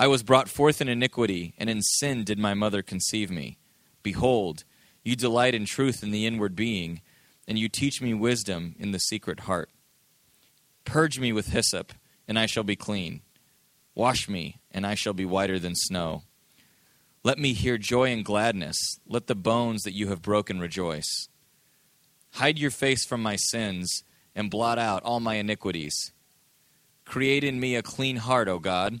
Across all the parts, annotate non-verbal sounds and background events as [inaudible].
I was brought forth in iniquity, and in sin did my mother conceive me. Behold, you delight in truth in the inward being, and you teach me wisdom in the secret heart. Purge me with hyssop, and I shall be clean. Wash me, and I shall be whiter than snow. Let me hear joy and gladness. Let the bones that you have broken rejoice. Hide your face from my sins, and blot out all my iniquities. Create in me a clean heart, O God,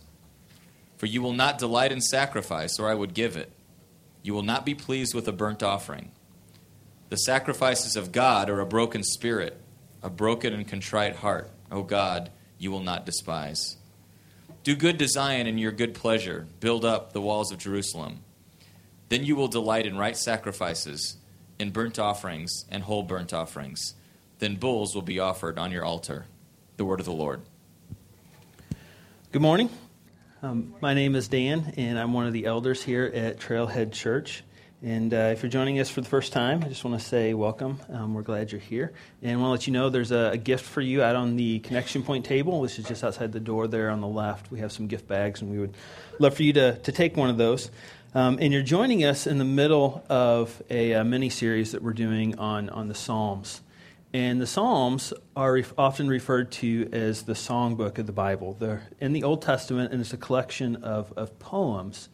For you will not delight in sacrifice, or I would give it. You will not be pleased with a burnt offering. The sacrifices of God are a broken spirit, a broken and contrite heart. O God, you will not despise. Do good to Zion in your good pleasure. Build up the walls of Jerusalem. Then you will delight in right sacrifices, in burnt offerings and whole burnt offerings. Then bulls will be offered on your altar. The word of the Lord. Good morning. Um, my name is Dan, and I'm one of the elders here at Trailhead Church. And uh, if you're joining us for the first time, I just want to say welcome. Um, we're glad you're here. And I want to let you know there's a, a, gift for you out on the connection point table, which is just outside the door there on the left. We have some gift bags, and we would love for you to, to take one of those. Um, and you're joining us in the middle of a, a mini series that we're doing on, on the Psalms. And the Psalms are re- often referred to as the songbook of the Bible. They're in the Old Testament, and it's a collection of, of poems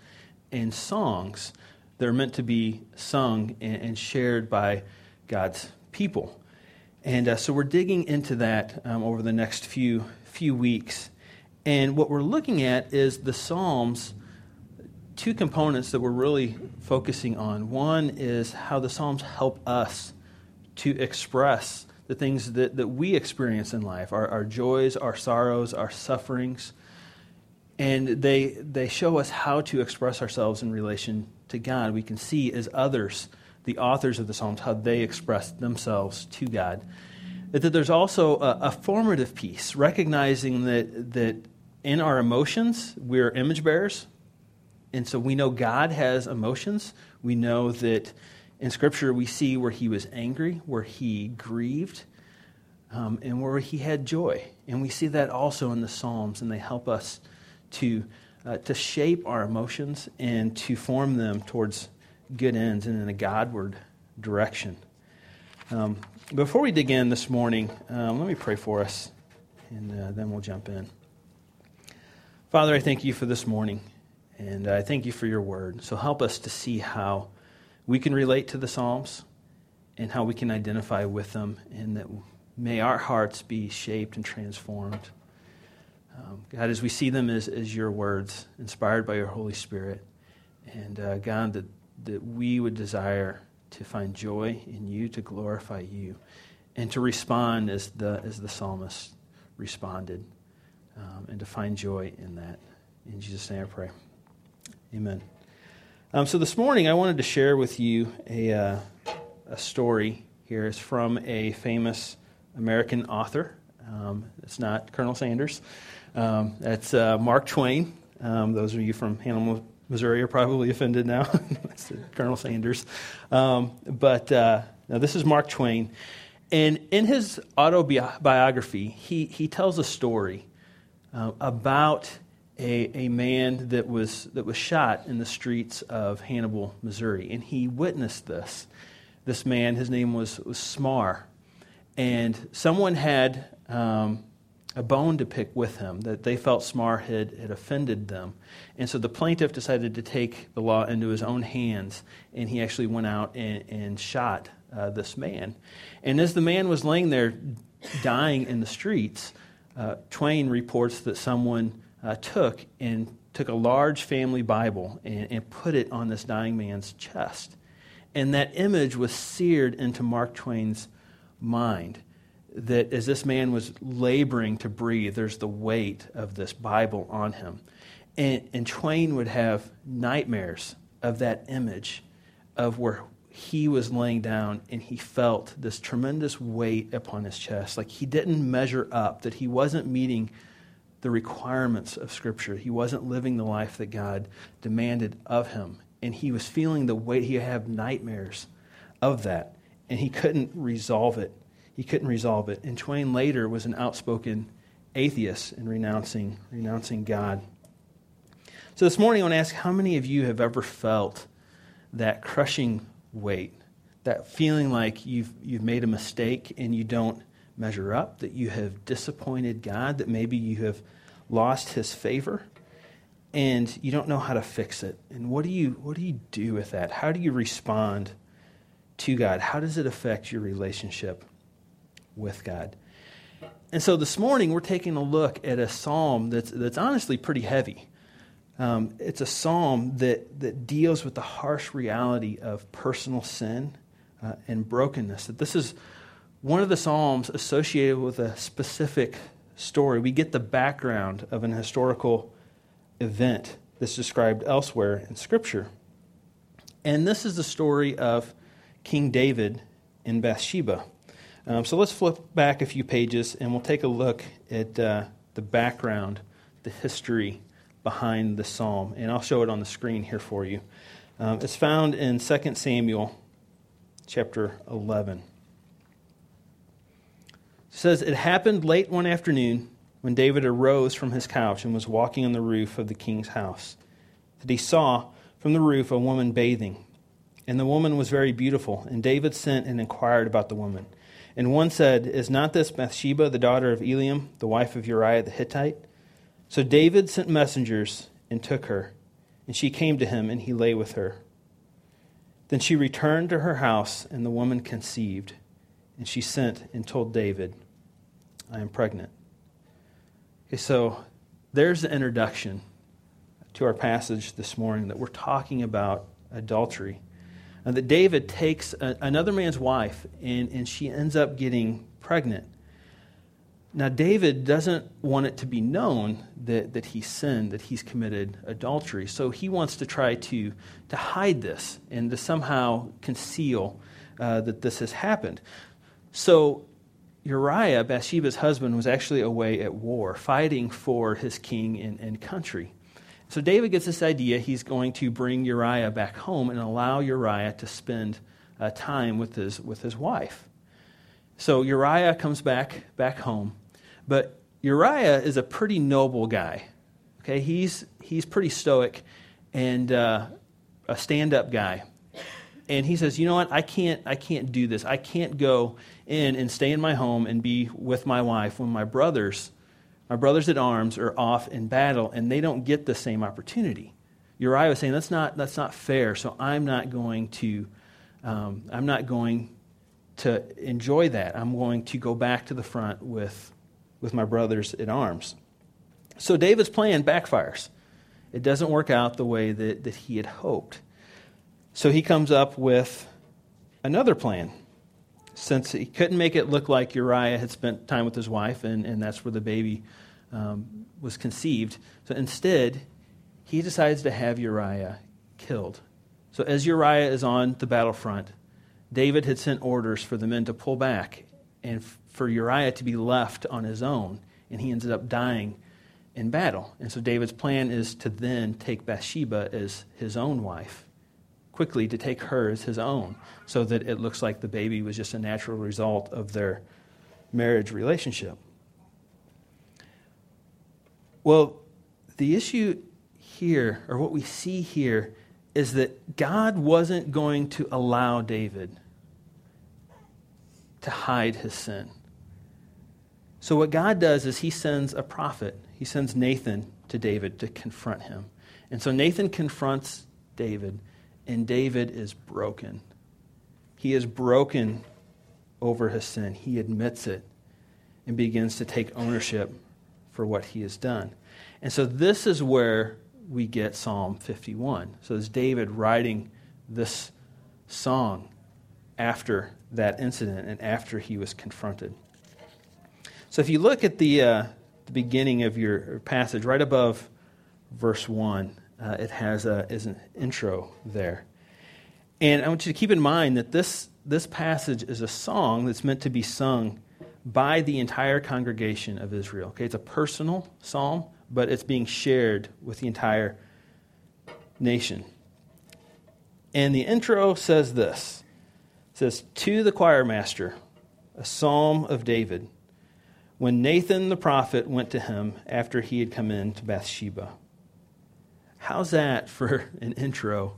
and songs that are meant to be sung and, and shared by God's people. And uh, so we're digging into that um, over the next few, few weeks. And what we're looking at is the Psalms, two components that we're really focusing on. One is how the Psalms help us to express the things that, that we experience in life our, our joys, our sorrows, our sufferings. And they, they show us how to express ourselves in relation to God. We can see as others, the authors of the Psalms, how they express themselves to God. That there's also a, a formative piece, recognizing that, that in our emotions, we're image bearers. And so we know God has emotions. We know that in Scripture, we see where he was angry, where he grieved, um, and where he had joy. And we see that also in the Psalms, and they help us to, uh, to shape our emotions and to form them towards good ends and in a Godward direction. Um, before we dig in this morning, um, let me pray for us, and uh, then we'll jump in. Father, I thank you for this morning, and I thank you for your word. So help us to see how we can relate to the Psalms and how we can identify with them, and that may our hearts be shaped and transformed. Um, God, as we see them as, as your words, inspired by your Holy Spirit, and uh, God, that, that we would desire to find joy in you, to glorify you, and to respond as the, as the psalmist responded, um, and to find joy in that. In Jesus' name I pray. Amen. Um, so this morning, I wanted to share with you a, uh, a story here. It's from a famous American author. Um, it's not Colonel Sanders. Um, it's uh, Mark Twain. Um, those of you from Hannibal, Missouri are probably offended now. [laughs] Colonel Sanders. Um, but uh, now this is Mark Twain. And in his autobiography, he, he tells a story uh, about a, a man that was, that was shot in the streets of Hannibal, Missouri. And he witnessed this. This man, his name was, was Smarr. And someone had um, a bone to pick with him that they felt Smarr had, had offended them. And so the plaintiff decided to take the law into his own hands, and he actually went out and, and shot uh, this man. And as the man was laying there dying in the streets, uh, Twain reports that someone uh, took and took a large family Bible and, and put it on this dying man's chest. And that image was seared into Mark Twain's mind that as this man was laboring to breathe, there's the weight of this Bible on him. And, and Twain would have nightmares of that image of where he was laying down and he felt this tremendous weight upon his chest. Like he didn't measure up, that he wasn't meeting the requirements of Scripture. He wasn't living the life that God demanded of him. And he was feeling the weight. He had nightmares of that. And he couldn't resolve it. He couldn't resolve it. And Twain later was an outspoken atheist in renouncing, renouncing God. So this morning I want to ask how many of you have ever felt that crushing weight, that feeling like you've, you've made a mistake and you don't measure up, that you have disappointed God, that maybe you have lost his favor and you don't know how to fix it. And what do you what do you do with that? How do you respond to God? How does it affect your relationship with God? And so this morning we're taking a look at a psalm that's that's honestly pretty heavy. Um, it's a psalm that, that deals with the harsh reality of personal sin uh, and brokenness. That this is one of the psalms associated with a specific story. We get the background of an historical event that's described elsewhere in Scripture. And this is the story of King David in Bathsheba. Um, so let's flip back a few pages and we'll take a look at uh, the background, the history behind the psalm. And I'll show it on the screen here for you. Um, it's found in 2 Samuel chapter 11. Says, It happened late one afternoon when David arose from his couch and was walking on the roof of the king's house that he saw from the roof a woman bathing. And the woman was very beautiful. And David sent and inquired about the woman. And one said, Is not this Bathsheba, the daughter of Eliam, the wife of Uriah the Hittite? So David sent messengers and took her, and she came to him, and he lay with her. Then she returned to her house, and the woman conceived, and she sent and told David, I am pregnant. Okay, so there's the introduction to our passage this morning that we're talking about adultery. And that David takes a, another man's wife, and, and she ends up getting pregnant. Now, David doesn't want it to be known that, that he sinned, that he's committed adultery. So he wants to try to, to hide this and to somehow conceal uh, that this has happened. So Uriah, Bathsheba's husband, was actually away at war, fighting for his king and, and country. So David gets this idea he's going to bring Uriah back home and allow Uriah to spend uh, time with his, with his wife. So Uriah comes back back home. But Uriah is a pretty noble guy. Okay, he's, he's pretty stoic and uh, a stand up guy. And he says, You know what? I can't, I can't do this. I can't go in and stay in my home and be with my wife when my brothers, my brothers at arms, are off in battle and they don't get the same opportunity. Uriah was saying, That's not, that's not fair, so I'm not going to. Um, I'm not going to enjoy that. I'm going to go back to the front with with my brothers at arms. So David's plan backfires. It doesn't work out the way that, that he had hoped. So he comes up with another plan. Since he couldn't make it look like Uriah had spent time with his wife, and, and that's where the baby um, was conceived. So instead, he decides to have Uriah killed. So as Uriah is on the battlefront, David had sent orders for the men to pull back and for Uriah to be left on his own, and he ended up dying in battle. And so David's plan is to then take Bathsheba as his own wife, quickly to take her as his own, so that it looks like the baby was just a natural result of their marriage relationship. Well, the issue here, or what we see here, is that God wasn't going to allow David to hide his sin. So, what God does is he sends a prophet, he sends Nathan to David to confront him. And so Nathan confronts David, and David is broken. He is broken over his sin. He admits it and begins to take ownership for what he has done. And so this is where we get Psalm 51. So it's David writing this song after that incident and after he was confronted. So if you look at the, uh, the beginning of your passage, right above verse 1, uh, it has a, is an intro there. And I want you to keep in mind that this, this passage is a song that's meant to be sung by the entire congregation of Israel. Okay, it's a personal psalm, but it's being shared with the entire nation. And the intro says this it says, To the choir master, a psalm of David, when Nathan the prophet went to him after he had come in to Bathsheba. How's that for an intro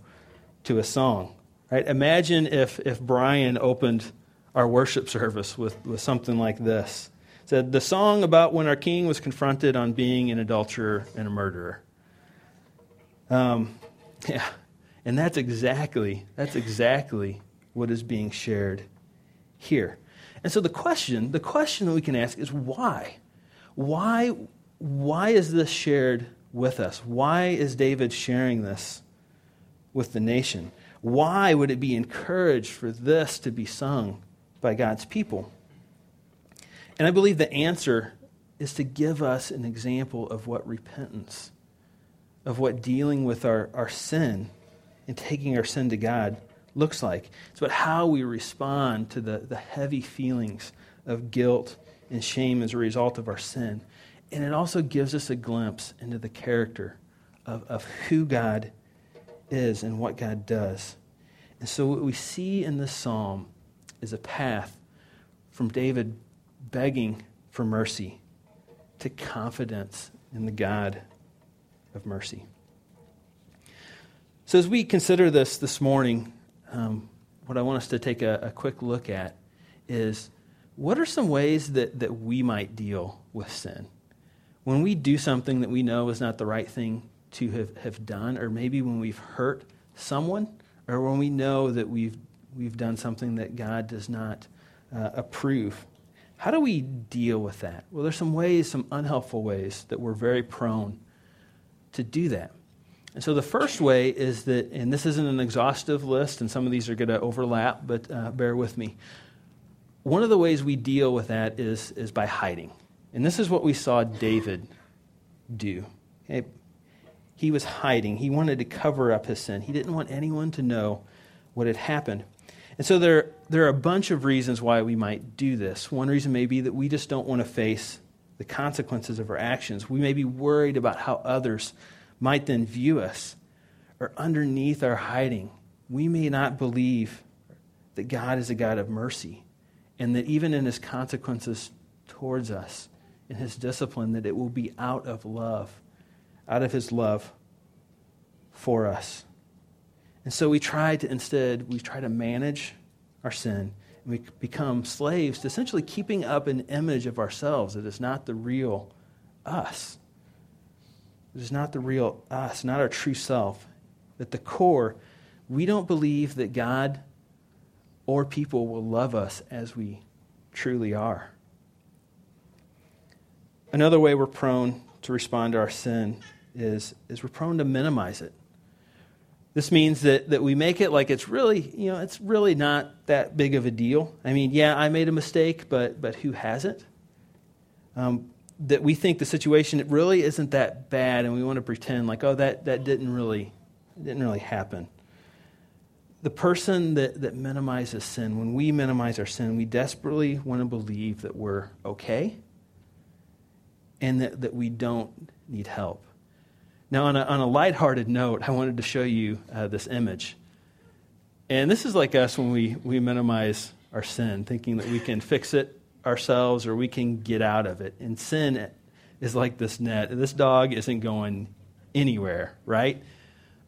to a song? Right? Imagine if, if Brian opened our worship service with, with something like this. It said, The song about when our king was confronted on being an adulterer and a murderer. Um, yeah, and that's exactly, that's exactly what is being shared here. And so the question, the question that we can ask is why? Why, why is this shared with us? Why is David sharing this with the nation? Why would it be encouraged for this to be sung by God's people? And I believe the answer is to give us an example of what repentance, of what dealing with our, our sin and taking our sin to God looks like. It's about how we respond to the, the heavy feelings of guilt and shame as a result of our sin. And it also gives us a glimpse into the character of, of who God is and what God does. And so, what we see in this psalm is a path from David begging for mercy to confidence in the God of mercy. So, as we consider this this morning, um, what I want us to take a, a quick look at is what are some ways that, that we might deal with sin? When we do something that we know is not the right thing to have, have done, or maybe when we've hurt someone, or when we know that we've, we've done something that God does not uh, approve, how do we deal with that? Well, there's some ways, some unhelpful ways, that we're very prone to do that. And so the first way is that, and this isn't an exhaustive list, and some of these are going to overlap, but uh, bear with me. One of the ways we deal with that is, is by hiding. And this is what we saw David do. Okay? He was hiding. He wanted to cover up his sin. He didn't want anyone to know what had happened. And so there, there are a bunch of reasons why we might do this. One reason may be that we just don't want to face the consequences of our actions. We may be worried about how others might then view us, or underneath our hiding, we may not believe that God is a God of mercy, and that even in his consequences towards us, in his discipline, that it will be out of love, out of his love for us. And so we try to instead, we try to manage our sin. And we become slaves to essentially keeping up an image of ourselves that is not the real us. It is not the real us, not our true self. At the core, we don't believe that God or people will love us as we truly are. Another way we're prone to respond to our sin is, is we're prone to minimize it. This means that, that we make it like it's really, you know, it's really not that big of a deal. I mean, yeah, I made a mistake, but, but who hasn't? Um, that we think the situation it really isn't that bad and we want to pretend like oh that, that didn't really didn't really happen the person that, that minimizes sin when we minimize our sin we desperately want to believe that we're okay and that, that we don't need help now on a, on a lighthearted note i wanted to show you uh, this image and this is like us when we, we minimize our sin thinking that we can fix it ourselves or we can get out of it. And sin is like this net. This dog isn't going anywhere, right?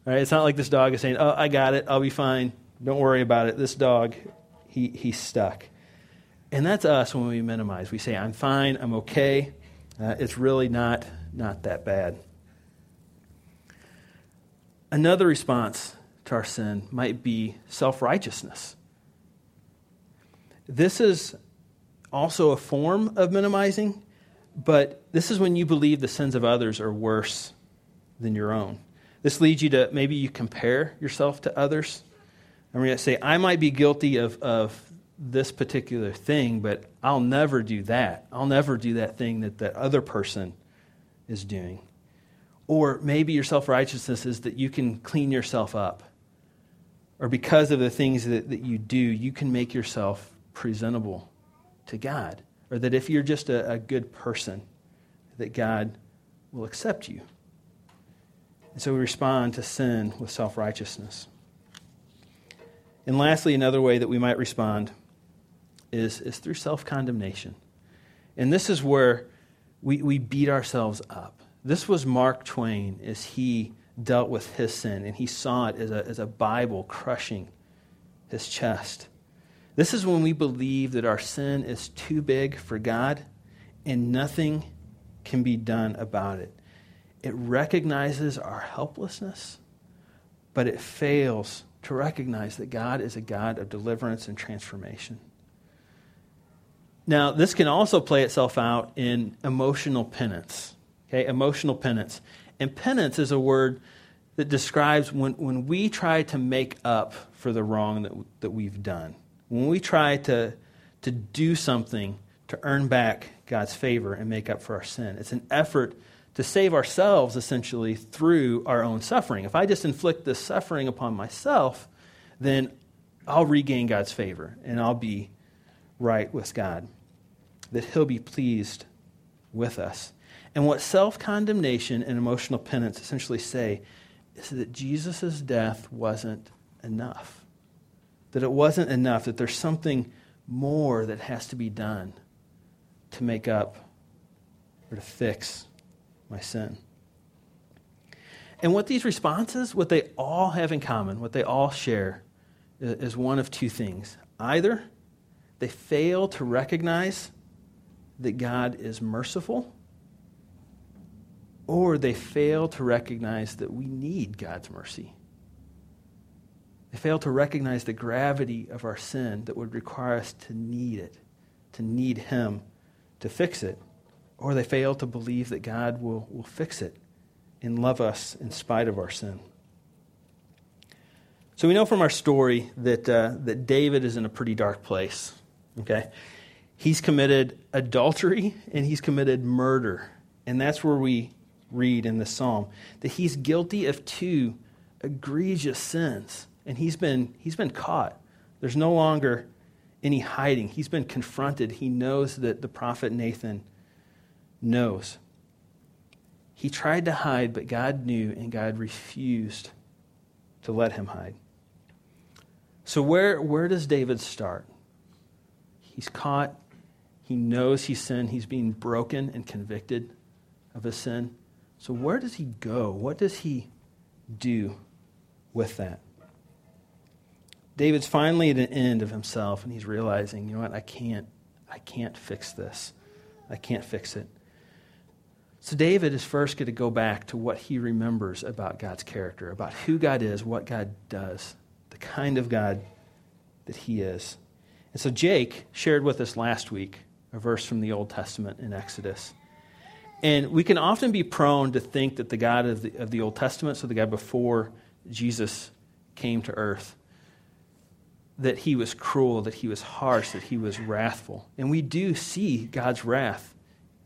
Right? It's not like this dog is saying, "Oh, I got it. I'll be fine. Don't worry about it." This dog, he he's stuck. And that's us when we minimize. We say, I'm fine, I'm okay. Uh, it's really not, not that bad. Another response to our sin might be self righteousness. This is also a form of minimizing, but this is when you believe the sins of others are worse than your own. This leads you to maybe you compare yourself to others. And we're going to say, I might be guilty of, of this particular thing, but I'll never do that. I'll never do that thing that that other person is doing. Or maybe your self righteousness is that you can clean yourself up. Or because of the things that, that you do, you can make yourself presentable to God. Or that if you're just a, a good person, that God will accept you. And so we respond to sin with self righteousness. And lastly, another way that we might respond is, is through self condemnation. And this is where we, we beat ourselves up. This was Mark Twain as he dealt with his sin, and he saw it as a, as a Bible crushing his chest. This is when we believe that our sin is too big for God and nothing can be done about it. It recognizes our helplessness, but it fails to recognize that God is a God of deliverance and transformation. Now, this can also play itself out in emotional penance. Okay, emotional penance. And penance is a word that describes when, when we try to make up for the wrong that, that we've done. When we try to, to do something to earn back God's favor and make up for our sin. It's an effort to save ourselves essentially through our own suffering. If I just inflict this suffering upon myself, then I'll regain God's favor and I'll be right with God, that He'll be pleased with us. And what self condemnation and emotional penance essentially say is that Jesus' death wasn't enough. That it wasn't enough, that there's something more that has to be done to make up or to fix my sin. And what these responses, what they all have in common, what they all share, is one of two things. Either they fail to recognize that God is merciful, or they fail to recognize that we need God's mercy. They fail to recognize the gravity of our sin that would require us to need it, to need Him to fix it. Or they fail to believe that God will, will fix it and love us in spite of our sin. So we know from our story that, uh, that David is in a pretty dark place. Okay? He's committed adultery and he's committed murder. And that's where we read in the psalm that he's guilty of two egregious sins. And he's been, he's been caught. There's no longer any hiding. He's been confronted. He knows that the prophet Nathan knows. He tried to hide, but God knew, and God refused to let him hide. So, where, where does David start? He's caught. He knows he's sinned. He's being broken and convicted of his sin. So, where does he go? What does he do with that? David's finally at an end of himself, and he's realizing, you know what, I can't, I can't fix this. I can't fix it. So David is first going to go back to what he remembers about God's character, about who God is, what God does the kind of God that He is. And so Jake shared with us last week a verse from the Old Testament in Exodus. And we can often be prone to think that the God of the, of the Old Testament, so the God before Jesus came to earth, that he was cruel, that he was harsh, that he was wrathful. And we do see God's wrath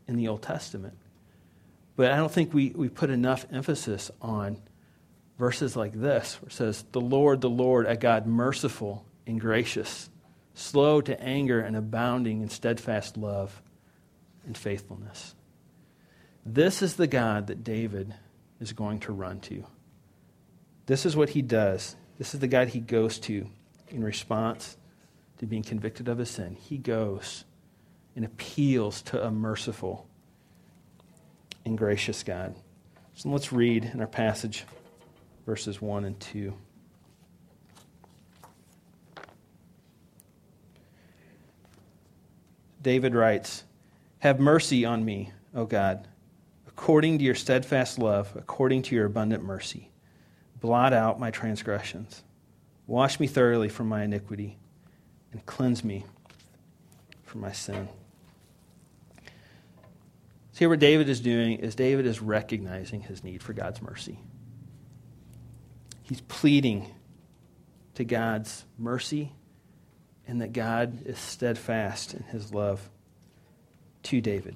in the Old Testament. But I don't think we, we put enough emphasis on verses like this, where it says, The Lord, the Lord, a God merciful and gracious, slow to anger and abounding in steadfast love and faithfulness. This is the God that David is going to run to. This is what he does. This is the God he goes to in response to being convicted of his sin. He goes and appeals to a merciful and gracious God. So let's read in our passage verses 1 and 2. David writes, Have mercy on me, O God, according to your steadfast love, according to your abundant mercy. Blot out my transgressions. Wash me thoroughly from my iniquity, and cleanse me from my sin. See, what David is doing is David is recognizing his need for God's mercy. He's pleading to God's mercy and that God is steadfast in his love to David.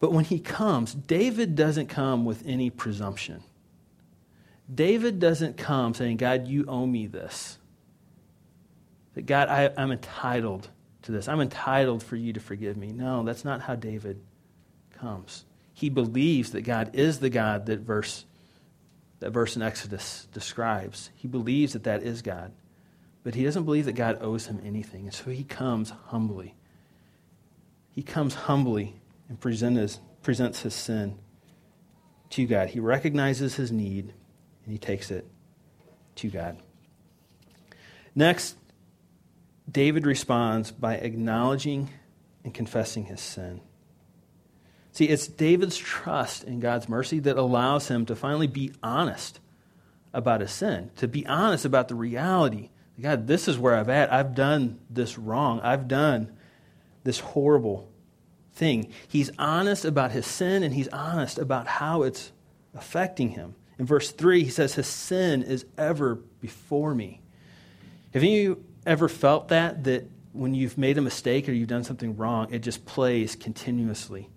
But when he comes, David doesn't come with any presumption. David doesn't come saying, God, you owe me this. That God, I, am entitled to this. I'm entitled for you to forgive me. No, that's not how David comes. He believes that God is the God that verse, that verse in Exodus describes. He believes that that is God. But he doesn't believe that God owes him anything. And so he comes humbly. He comes humbly and presents, presents his sin to God. He recognizes his need and he takes it to God. Next, David responds by acknowledging and confessing his sin. See, it's David's trust in God's mercy that allows him to finally be honest about his sin, to be honest about the reality. God, this is where I've at. I've done this wrong. I've done this horrible thing. He's honest about his sin and he's honest about how it's affecting him. In verse 3, he says, His sin is ever before me. Have you ever felt that? That when you've made a mistake or you've done something wrong, it just plays continuously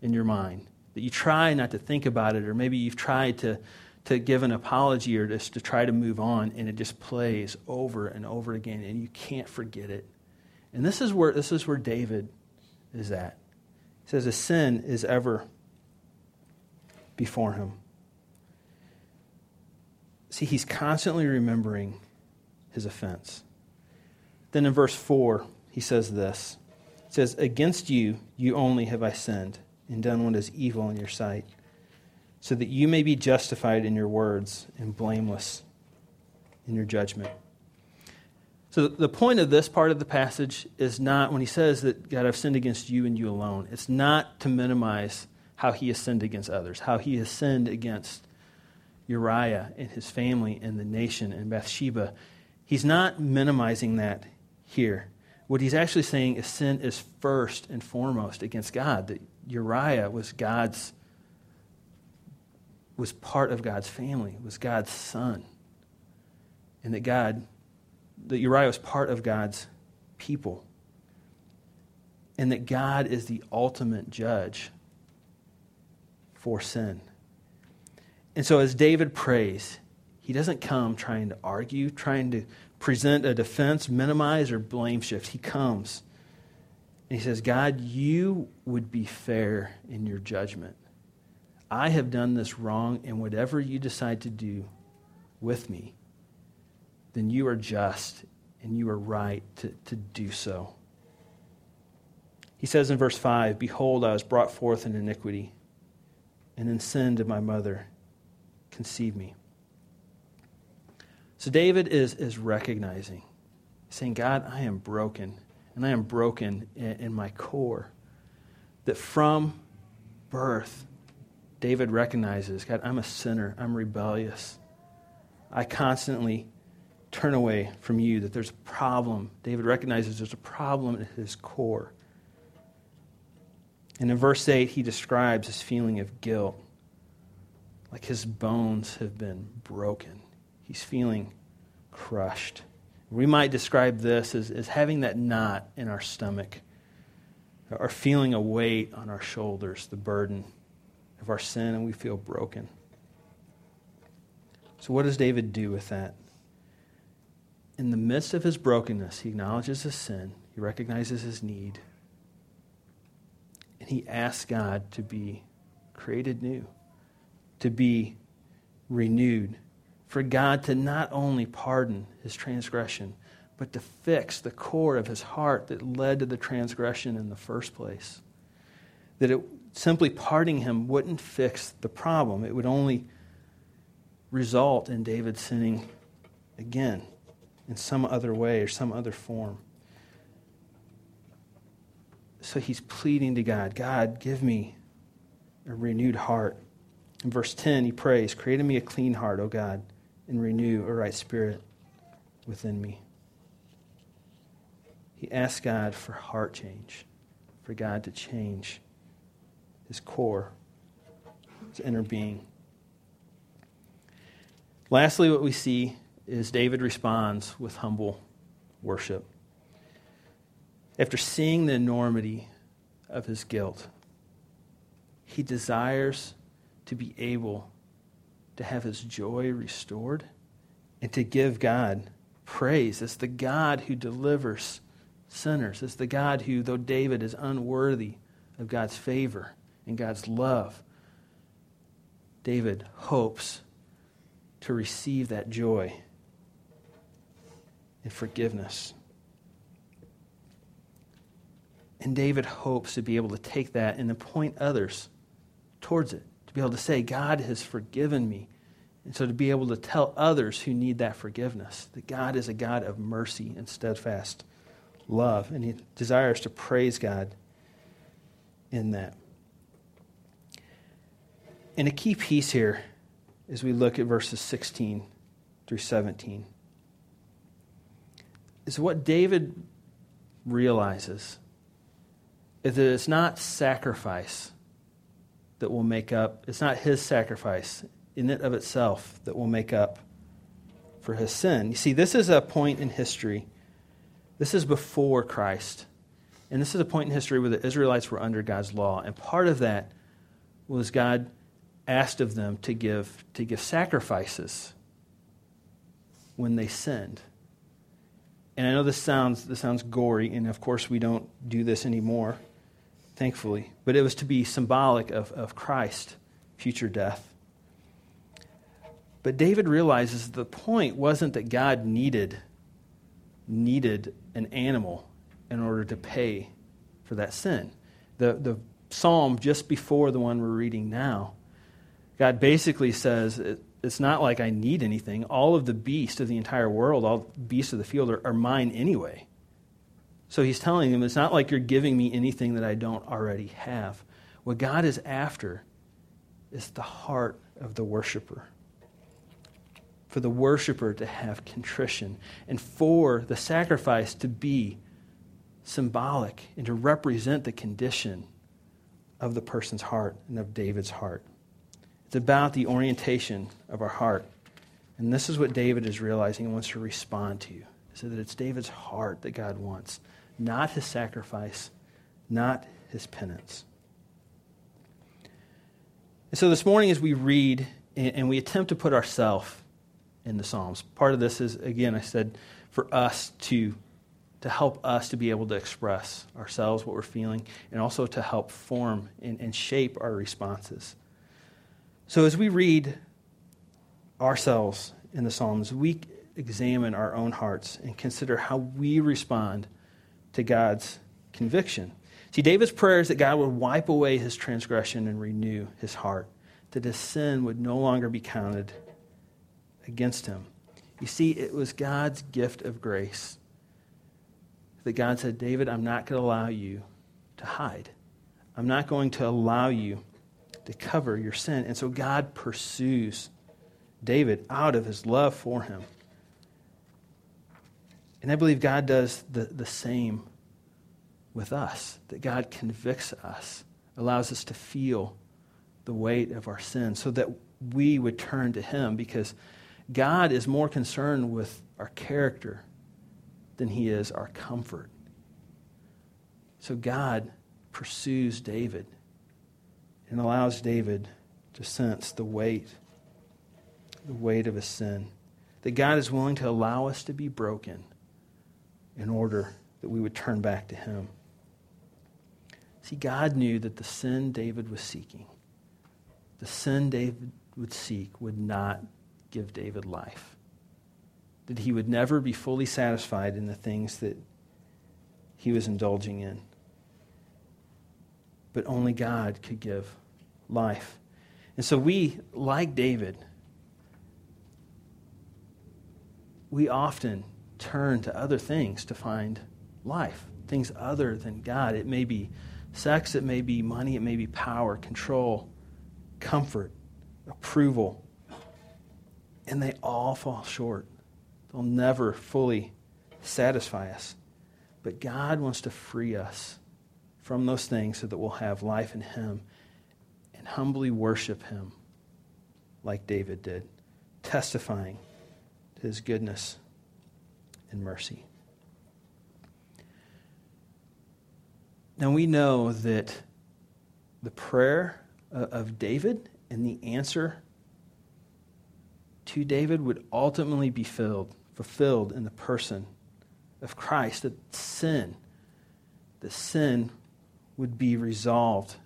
in your mind. That you try not to think about it, or maybe you've tried to, to give an apology or just to try to move on, and it just plays over and over again, and you can't forget it. And this is where, this is where David is at. He says, A sin is ever before him. See, he's constantly remembering his offense. Then in verse 4, he says this. He says, Against you, you only have I sinned and done what is evil in your sight, so that you may be justified in your words and blameless in your judgment. So, the point of this part of the passage is not when he says that, God, I've sinned against you and you alone, it's not to minimize how he has sinned against others, how he has sinned against Uriah and his family and the nation and Bathsheba. He's not minimizing that here. What he's actually saying is sin is first and foremost against God, that Uriah was God's was part of God's family, was God's son. And that God, that Uriah was part of God's people. And that God is the ultimate judge for sin. And so as David prays, he doesn't come trying to argue, trying to present a defense, minimize, or blame shift. He comes and he says, God, you would be fair in your judgment. I have done this wrong, and whatever you decide to do with me, then you are just and you are right to, to do so. He says in verse 5 Behold, I was brought forth in iniquity, and in sin did my mother conceive me. So David is, is recognizing, saying, God, I am broken and I am broken in, in my core. That from birth, David recognizes God, I'm a sinner, I'm rebellious. I constantly turn away from you, that there's a problem. David recognizes there's a problem at his core. And in verse 8, he describes his feeling of guilt, like his bones have been broken. He's feeling crushed. We might describe this as, as having that knot in our stomach or feeling a weight on our shoulders, the burden of our sin, and we feel broken. So, what does David do with that? In the midst of his brokenness, he acknowledges his sin, he recognizes his need, and he asks God to be created new, to be renewed for God to not only pardon his transgression, but to fix the core of his heart that led to the transgression in the first place. That it, simply pardoning him wouldn't fix the problem, it would only result in David sinning again in some other way or some other form. So he's pleading to God God, give me a renewed heart. In verse 10, he prays, Create in me a clean heart, O God, and renew a right spirit within me. He asks God for heart change, for God to change his core, his inner being. Lastly, what we see is David responds with humble worship. After seeing the enormity of his guilt, he desires to be able to have his joy restored and to give God praise. as the God who delivers sinners. as the God who, though David is unworthy of God's favor and God's love, David hopes to receive that joy and forgiveness. And David hopes to be able to take that and to point others towards it, to be able to say, God has forgiven me. And so to be able to tell others who need that forgiveness that God is a God of mercy and steadfast love. And he desires to praise God in that. And a key piece here as we look at verses 16 through 17 is what David realizes is that it's not sacrifice that will make up, it's not his sacrifice in it of itself that will make up for his sin. You see, this is a point in history. This is before Christ. And this is a point in history where the Israelites were under God's law. And part of that was God asked of them to give, to give sacrifices when they sinned. And I know this sounds, this sounds gory, and of course we don't do this anymore, thankfully. But it was to be symbolic of, of Christ, future death. But David realizes the point wasn't that God needed, needed an animal in order to pay for that sin. The, the psalm just before the one we're reading now God basically says, It's not like I need anything. All of the beasts of the entire world, all beasts of the field, are, are mine anyway. So he's telling them, It's not like you're giving me anything that I don't already have. What God is after is the heart of the worshiper. For the worshiper to have contrition, and for the sacrifice to be symbolic and to represent the condition of the person's heart and of David's heart. It's about the orientation of our heart. And this is what David is realizing and wants to respond to. So that it's David's heart that God wants, not his sacrifice, not his penance. And so this morning, as we read and we attempt to put ourselves in the Psalms, part of this is, again, I said, for us to, to help us to be able to express ourselves, what we're feeling, and also to help form and, and shape our responses. So as we read ourselves in the Psalms, we examine our own hearts and consider how we respond to God's conviction. See, David's prayer is that God would wipe away his transgression and renew his heart, that his sin would no longer be counted against him. You see, it was God's gift of grace that God said, David, I'm not going to allow you to hide. I'm not going to allow you to cover your sin. And so God pursues David out of his love for him. And I believe God does the, the same with us, that God convicts us, allows us to feel the weight of our sin so that we would turn to him because God is more concerned with our character than he is our comfort. So God pursues David and allows David to sense the weight, the weight of his sin. That God is willing to allow us to be broken in order that we would turn back to him. See, God knew that the sin David was seeking, the sin David would seek, would not give David life. That he would never be fully satisfied in the things that he was indulging in but only God could give life. And so we, like David, we often turn to other things to find life. things other than God. It may be sex, it may be money, it may be power, control, comfort, approval. And they all fall short. They'll never fully satisfy us. But God wants to free us from those things so that we'll have life in Him and humbly worship Him like David did, testifying to His goodness and mercy. Now we know that the prayer of David and the answer to David would ultimately be filled, fulfilled in the person of Christ. That sin, the sin would be resolved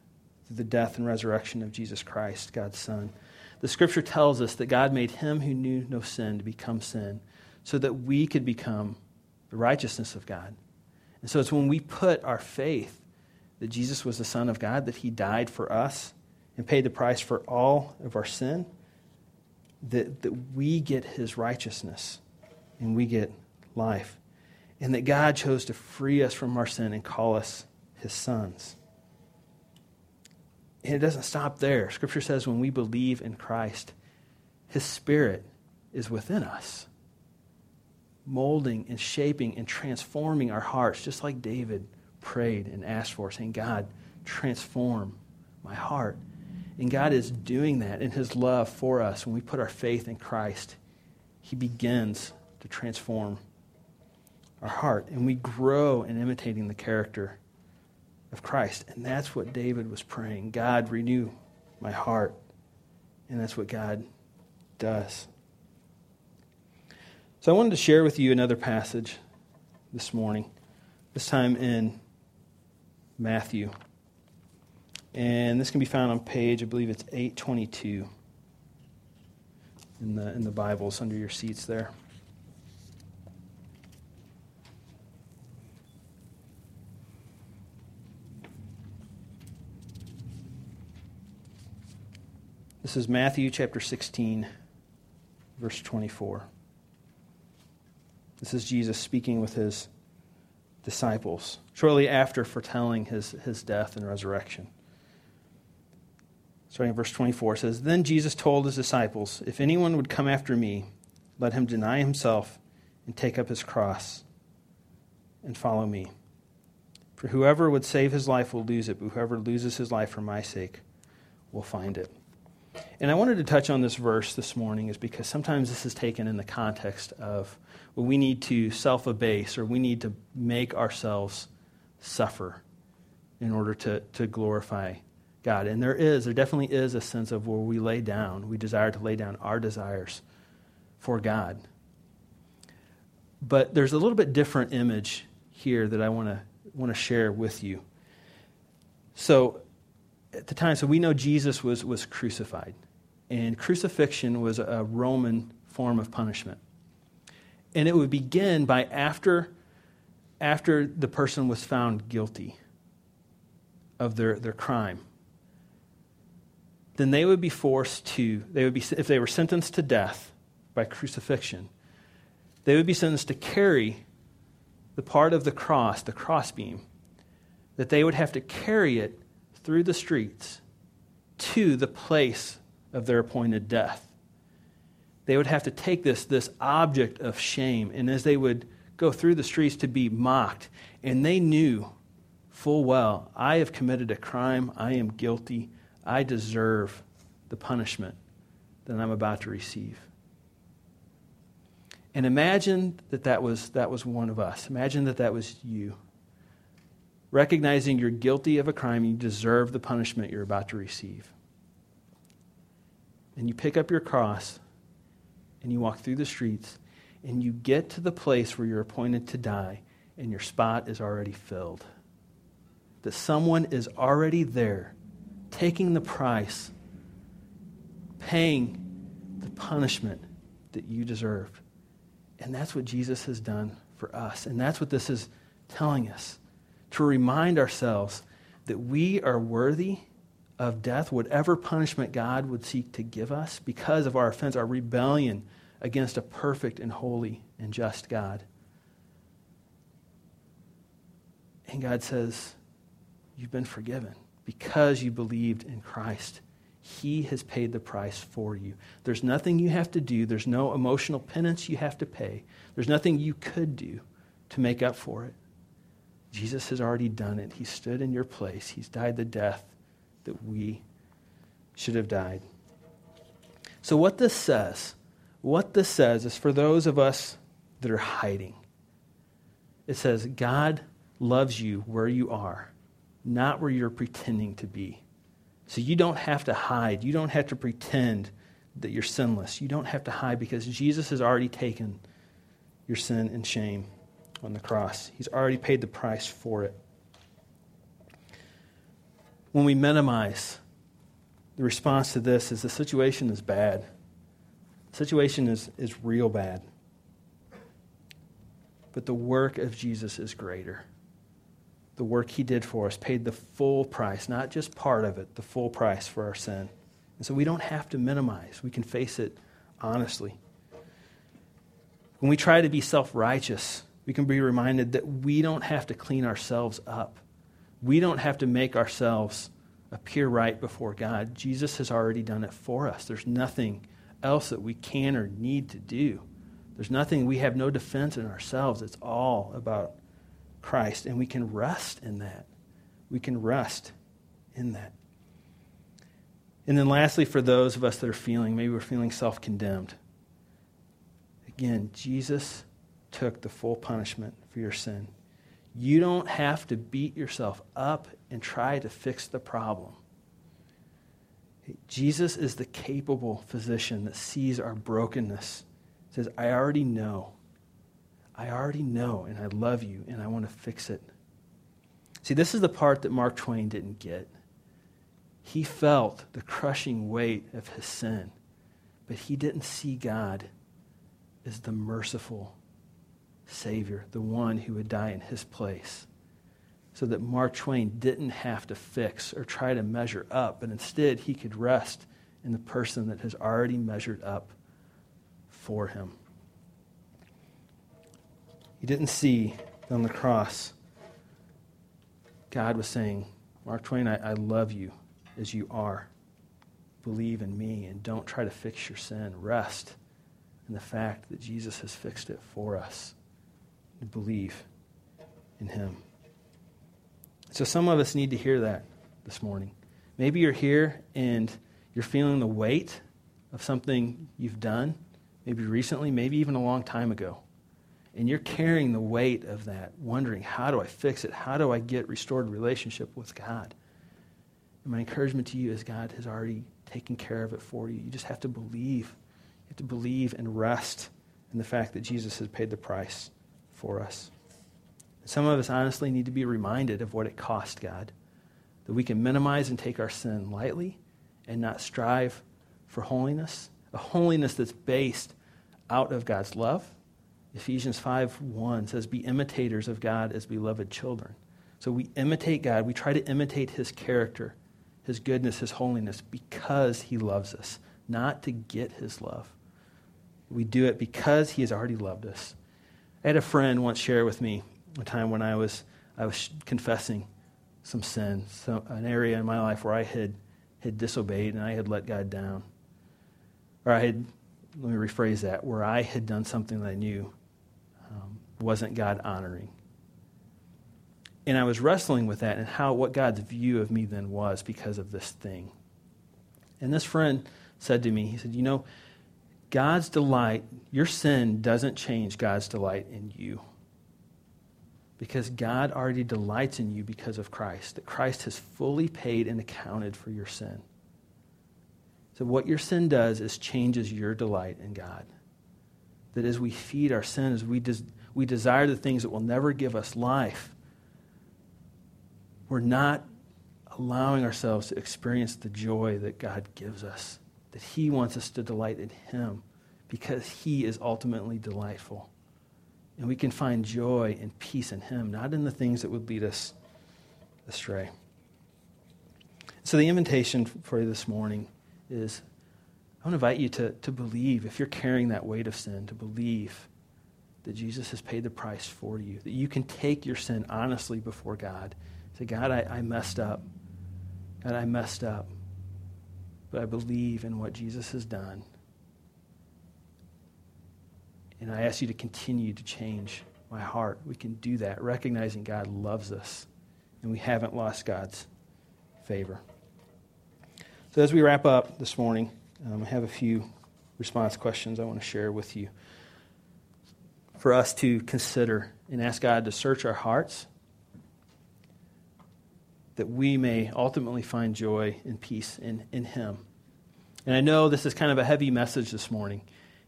through the death and resurrection of Jesus Christ, God's Son. The scripture tells us that God made him who knew no sin to become sin so that we could become the righteousness of God. And so it's when we put our faith that Jesus was the Son of God, that he died for us and paid the price for all of our sin, that, that we get his righteousness and we get life. And that God chose to free us from our sin and call us his sons. And it doesn't stop there. Scripture says when we believe in Christ, his spirit is within us, molding and shaping and transforming our hearts, just like David prayed and asked for, saying, God, transform my heart. And God is doing that in His love for us. When we put our faith in Christ, He begins to transform our heart. And we grow in imitating the character of Christ. And that's what David was praying God, renew my heart. And that's what God does. So I wanted to share with you another passage this morning, this time in Matthew. And this can be found on page, I believe it's 822 in the, in the Bibles under your seats there. This is Matthew chapter 16, verse 24. This is Jesus speaking with his disciples shortly after foretelling his, his death and resurrection. Starting in verse 24 says, Then Jesus told his disciples, If anyone would come after me, let him deny himself and take up his cross and follow me. For whoever would save his life will lose it, but whoever loses his life for my sake will find it. And I wanted to touch on this verse this morning is because sometimes this is taken in the context of well, we need to self abase or we need to make ourselves suffer in order to, to glorify God. And there is, there definitely is a sense of where we lay down, we desire to lay down our desires for God. But there's a little bit different image here that I want to want to share with you. So at the time, so we know Jesus was, was crucified. And crucifixion was a Roman form of punishment. And it would begin by after, after the person was found guilty of their, their crime. Then they would be forced to, they would be, if they were sentenced to death by crucifixion, they would be sentenced to carry the part of the cross, the crossbeam, that they would have to carry it through the streets to the place of their appointed death. They would have to take this, this object of shame, and as they would go through the streets to be mocked, and they knew full well, I have committed a crime, I am guilty, I deserve the punishment that I'm about to receive. And imagine that that was, that was one of us. Imagine that that was you recognizing you're guilty of a crime, you deserve the punishment you're about to receive. And you pick up your cross and you walk through the streets and you get to the place where you're appointed to die and your spot is already filled. That someone is already there taking the price, paying the punishment that you deserved. And that's what Jesus has done for us. And that's what this is telling us to remind ourselves that we are worthy of death, whatever punishment God would seek to give us because of our offense, our rebellion against a perfect and holy and just God. And God says, You've been forgiven because you believed in Christ. He has paid the price for you. There's nothing you have to do, there's no emotional penance you have to pay, there's nothing you could do to make up for it. Jesus has already done it. He stood in your place, He's died the death that we should have died. So, what this says, what this says is for those of us that are hiding, it says, God loves you where you are, not where you're pretending to be. So you don't have to hide. You don't have to pretend that you're sinless. You don't have to hide because Jesus has already taken your sin and shame on the cross. He's already paid the price for it. When we minimize, the response to this is the situation is bad. The situation is, is real bad. But the work of Jesus is greater the work he did for us, paid the full price, not just part of it, the full price for our sin. And so we don't have to minimize, we can face it honestly. When we try to be self righteous, we can be reminded that we don't have to clean ourselves up. We don't have to make ourselves appear right before God. Jesus has already done it for us. There's nothing else that we can or need to do. There's nothing, we have no defense in ourselves. It's all about Christ, and we can rest in that. We can rest in that. And then, lastly, for those of us that are feeling, maybe we're feeling self condemned. Again, Jesus took the full punishment for your sin. You don't have to beat yourself up and try to fix the problem. Jesus is the capable physician that sees our brokenness. Says, I already know. I already know and I love you and I want to fix it. See, this is the part that Mark Twain didn't get. He felt the crushing weight of his sin, but he didn't see God as the merciful Savior, the one who would die in his place. So that Mark Twain didn't have to fix or try to measure up, but instead he could rest in the person that has already measured up for him. He didn't see on the cross God was saying, Mark Twain, I, I love you as you are. Believe in me and don't try to fix your sin. Rest in the fact that Jesus has fixed it for us. Believe in him. So some of us need to hear that this morning. Maybe you're here and you're feeling the weight of something you've done, maybe recently, maybe even a long time ago and you're carrying the weight of that, wondering, how do I fix it? How do I get restored relationship with God? And my encouragement to you is God has already taken care of it for you. You just have to believe. You have to believe and rest in the fact that Jesus has paid the price for us. Some of us honestly need to be reminded of what it cost God, that we can minimize and take our sin lightly and not strive for holiness, a holiness that's based out of God's love Ephesians 5 1 says, Be imitators of God as beloved children. So we imitate God. We try to imitate his character, his goodness, his holiness, because he loves us, not to get his love. We do it because he has already loved us. I had a friend once share with me a time when I was, I was confessing some sin, some, an area in my life where I had, had disobeyed and I had let God down. Or I had, let me rephrase that, where I had done something that I knew um, wasn't God honoring. And I was wrestling with that and how what God's view of me then was because of this thing. And this friend said to me, he said, "You know, God's delight, your sin doesn't change God's delight in you. Because God already delights in you because of Christ, that Christ has fully paid and accounted for your sin. So, what your sin does is changes your delight in God. That as we feed our sin, as we des- we desire the things that will never give us life, we're not allowing ourselves to experience the joy that God gives us, that He wants us to delight in Him because He is ultimately delightful. And we can find joy and peace in Him, not in the things that would lead us astray. So, the invitation for you this morning is I want to invite you to, to believe, if you're carrying that weight of sin, to believe that Jesus has paid the price for you, that you can take your sin honestly before God. Say, God, I, I messed up. God, I messed up. But I believe in what Jesus has done. And I ask you to continue to change my heart. We can do that, recognizing God loves us and we haven't lost God's favor. So, as we wrap up this morning, um, I have a few response questions I want to share with you for us to consider and ask God to search our hearts that we may ultimately find joy and peace in, in Him. And I know this is kind of a heavy message this morning,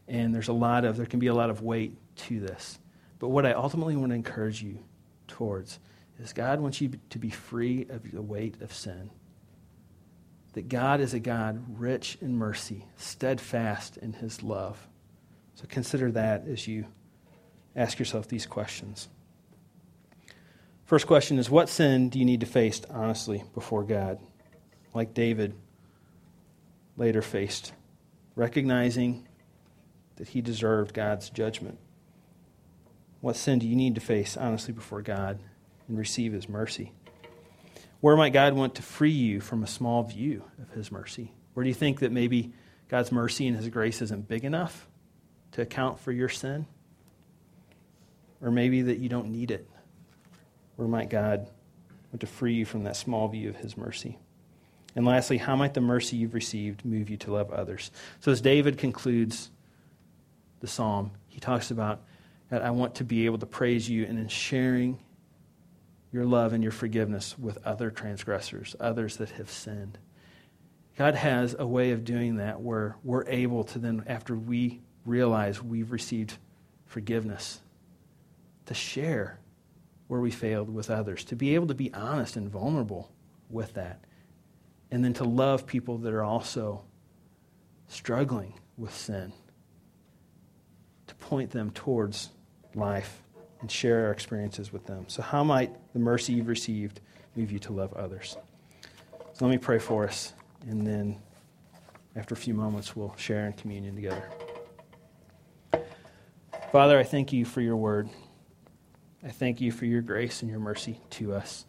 and there's a lot of, there can be a lot of weight to this. But what I ultimately want to encourage you towards is God wants you to be free of the weight of sin. That God is a God rich in mercy, steadfast in his love. So consider that as you ask yourself these questions. First question is What sin do you need to face honestly before God? Like David later faced, recognizing that he deserved God's judgment. What sin do you need to face honestly before God and receive his mercy? Where might God want to free you from a small view of his mercy? Where do you think that maybe God's mercy and his grace isn't big enough to account for your sin? Or maybe that you don't need it. Where might God want to free you from that small view of his mercy? And lastly, how might the mercy you've received move you to love others? So, as David concludes the psalm, he talks about that I want to be able to praise you and in sharing your love and your forgiveness with other transgressors, others that have sinned. God has a way of doing that where we're able to then, after we realize we've received forgiveness, to share where we failed with others, to be able to be honest and vulnerable with that, and then to love people that are also struggling with sin, to point them towards life and share our experiences with them. So, how might the mercy you've received move you to love others? So, let me pray for us, and then after a few moments, we'll share in communion together. Father, I thank you for your word. I thank you for your grace and your mercy to us.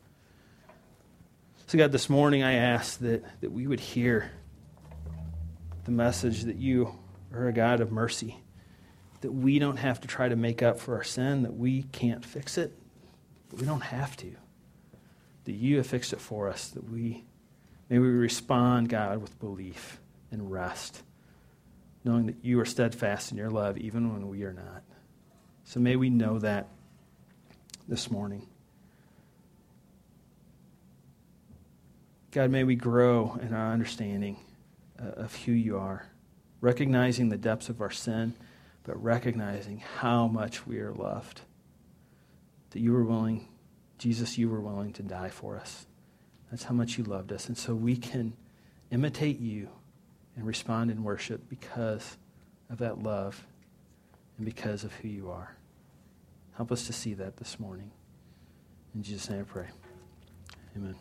So, God, this morning I ask that, that we would hear the message that you are a God of mercy, that we don't have to try to make up for our sin, that we can't fix it, we don't have to. That you have fixed it for us, that we may we respond, God, with belief and rest, knowing that you are steadfast in your love even when we are not. So may we know that this morning. God, may we grow in our understanding uh, of who you are, recognizing the depths of our sin, but recognizing how much we are loved. That you were willing, Jesus, you were willing to die for us. That's how much you loved us. And so we can imitate you and respond in worship because of that love and because of who you are. Help us to see that this morning. In Jesus' name I pray. Amen.